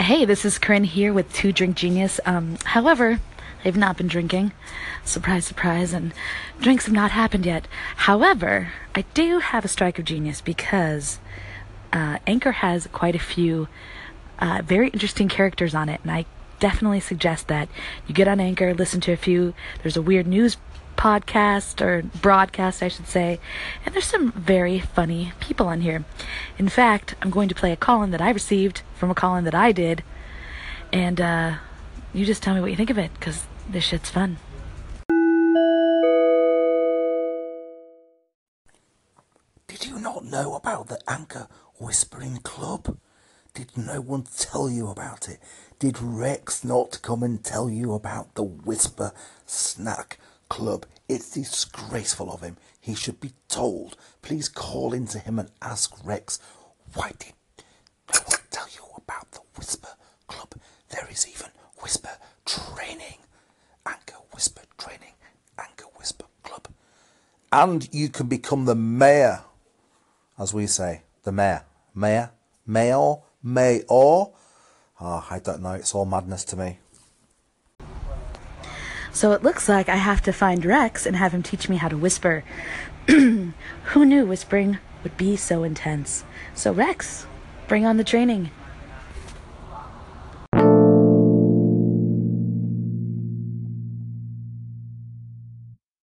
Hey, this is Corinne here with Two Drink Genius. Um, however, I've not been drinking. Surprise, surprise, and drinks have not happened yet. However, I do have a strike of genius because uh, Anchor has quite a few uh, very interesting characters on it, and I definitely suggest that you get on Anchor, listen to a few. There's a weird news podcast or broadcast, I should say, and there's some very funny people on here. In fact, I'm going to play a call in that I received from a call in that I did, and uh, you just tell me what you think of it because this shit's fun. Did you not know about the Anchor Whispering Club? Did no one tell you about it? Did Rex not come and tell you about the Whisper Snack Club? It's disgraceful of him. He should be told. Please call into him and ask Rex why did no one tell you about the Whisper Club? There even Whisper Training. Anchor Whisper Training. Anchor Whisper Club. And you can become the mayor as we say, the mayor, mayor, mayor, mayor. Oh, I don't know. It's all madness to me. So it looks like I have to find Rex and have him teach me how to whisper. Who knew whispering would be so intense? So, Rex, bring on the training.